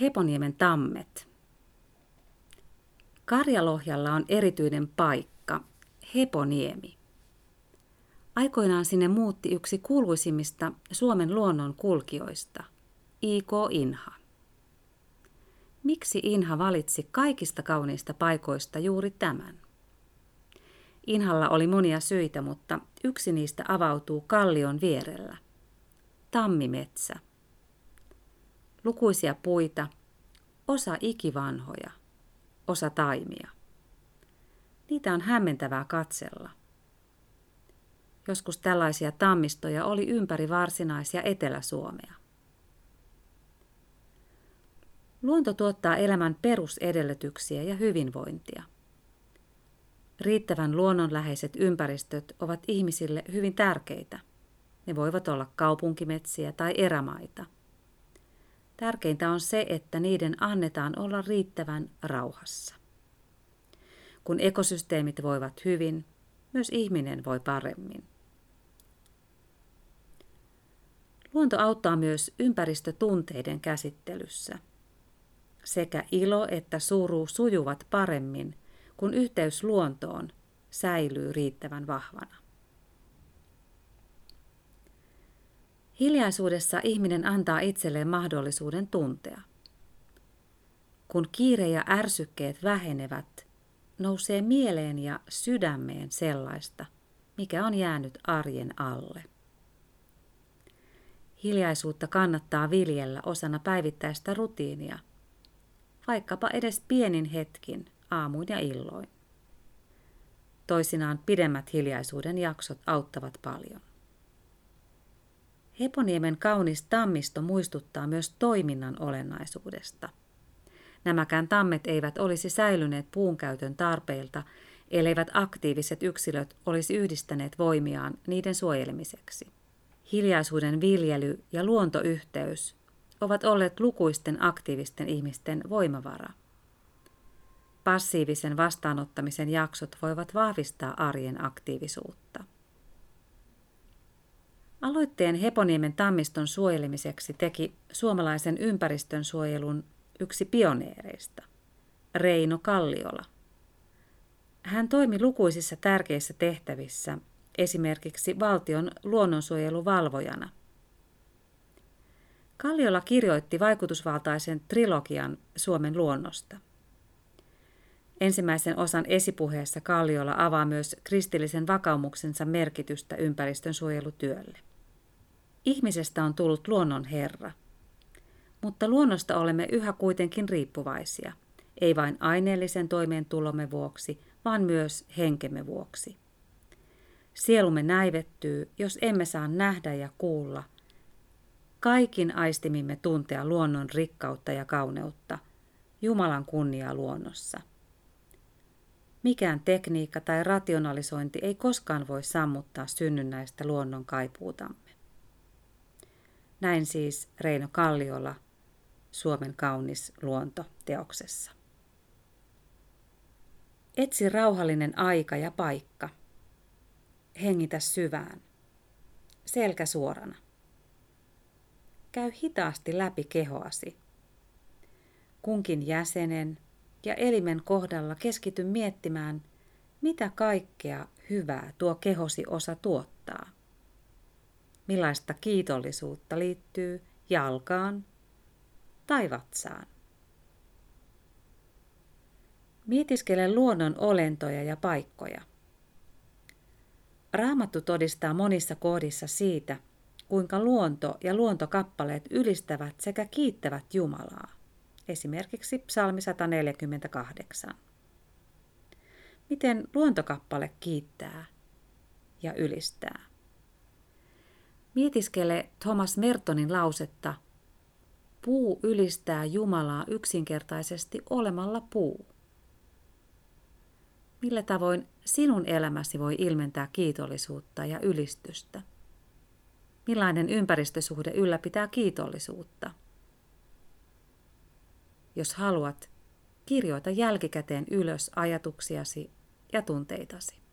Heponiemen tammet. Karjalohjalla on erityinen paikka, Heponiemi. Aikoinaan sinne muutti yksi kuuluisimmista Suomen luonnon kulkijoista, I.K. Inha. Miksi Inha valitsi kaikista kauniista paikoista juuri tämän? Inhalla oli monia syitä, mutta yksi niistä avautuu kallion vierellä. Tammimetsä. Lukuisia puita, osa ikivanhoja, osa taimia. Niitä on hämmentävää katsella. Joskus tällaisia tammistoja oli ympäri varsinaisia Etelä-Suomea. Luonto tuottaa elämän perusedellytyksiä ja hyvinvointia. Riittävän luonnonläheiset ympäristöt ovat ihmisille hyvin tärkeitä. Ne voivat olla kaupunkimetsiä tai erämaita. Tärkeintä on se, että niiden annetaan olla riittävän rauhassa. Kun ekosysteemit voivat hyvin, myös ihminen voi paremmin. Luonto auttaa myös ympäristötunteiden käsittelyssä. Sekä ilo että suru sujuvat paremmin, kun yhteys luontoon säilyy riittävän vahvana. Hiljaisuudessa ihminen antaa itselleen mahdollisuuden tuntea. Kun kiire ja ärsykkeet vähenevät, nousee mieleen ja sydämeen sellaista, mikä on jäänyt arjen alle. Hiljaisuutta kannattaa viljellä osana päivittäistä rutiinia, vaikkapa edes pienin hetkin aamuin ja illoin. Toisinaan pidemmät hiljaisuuden jaksot auttavat paljon. Heponiemen kaunis tammisto muistuttaa myös toiminnan olennaisuudesta. Nämäkään tammet eivät olisi säilyneet puunkäytön tarpeilta, elleivät aktiiviset yksilöt olisi yhdistäneet voimiaan niiden suojelemiseksi. Hiljaisuuden viljely ja luontoyhteys ovat olleet lukuisten aktiivisten ihmisten voimavara. Passiivisen vastaanottamisen jaksot voivat vahvistaa arjen aktiivisuutta. Aloitteen Heponiemen tammiston suojelemiseksi teki suomalaisen ympäristön suojelun yksi pioneereista, Reino Kalliola. Hän toimi lukuisissa tärkeissä tehtävissä, esimerkiksi valtion luonnonsuojeluvalvojana. Kalliola kirjoitti vaikutusvaltaisen trilogian Suomen luonnosta. Ensimmäisen osan esipuheessa Kalliola avaa myös kristillisen vakaumuksensa merkitystä ympäristön suojelutyölle. Ihmisestä on tullut luonnon herra. Mutta luonnosta olemme yhä kuitenkin riippuvaisia, ei vain aineellisen toimeentulomme vuoksi, vaan myös henkemme vuoksi. Sielumme näivettyy, jos emme saa nähdä ja kuulla. Kaikin aistimimme tuntea luonnon rikkautta ja kauneutta, Jumalan kunniaa luonnossa. Mikään tekniikka tai rationalisointi ei koskaan voi sammuttaa synnynnäistä luonnon kaipuutamme. Näin siis Reino Kalliola Suomen kaunis luonto teoksessa. Etsi rauhallinen aika ja paikka. Hengitä syvään. Selkä suorana. Käy hitaasti läpi kehoasi. Kunkin jäsenen ja elimen kohdalla keskity miettimään, mitä kaikkea hyvää tuo kehosi osa tuottaa millaista kiitollisuutta liittyy jalkaan tai vatsaan. Mietiskele luonnon olentoja ja paikkoja. Raamattu todistaa monissa kohdissa siitä, kuinka luonto ja luontokappaleet ylistävät sekä kiittävät Jumalaa. Esimerkiksi psalmi 148. Miten luontokappale kiittää ja ylistää? Mietiskele Thomas Mertonin lausetta Puu ylistää Jumalaa yksinkertaisesti olemalla puu. Millä tavoin sinun elämäsi voi ilmentää kiitollisuutta ja ylistystä? Millainen ympäristösuhde ylläpitää kiitollisuutta? Jos haluat, kirjoita jälkikäteen ylös ajatuksiasi ja tunteitasi.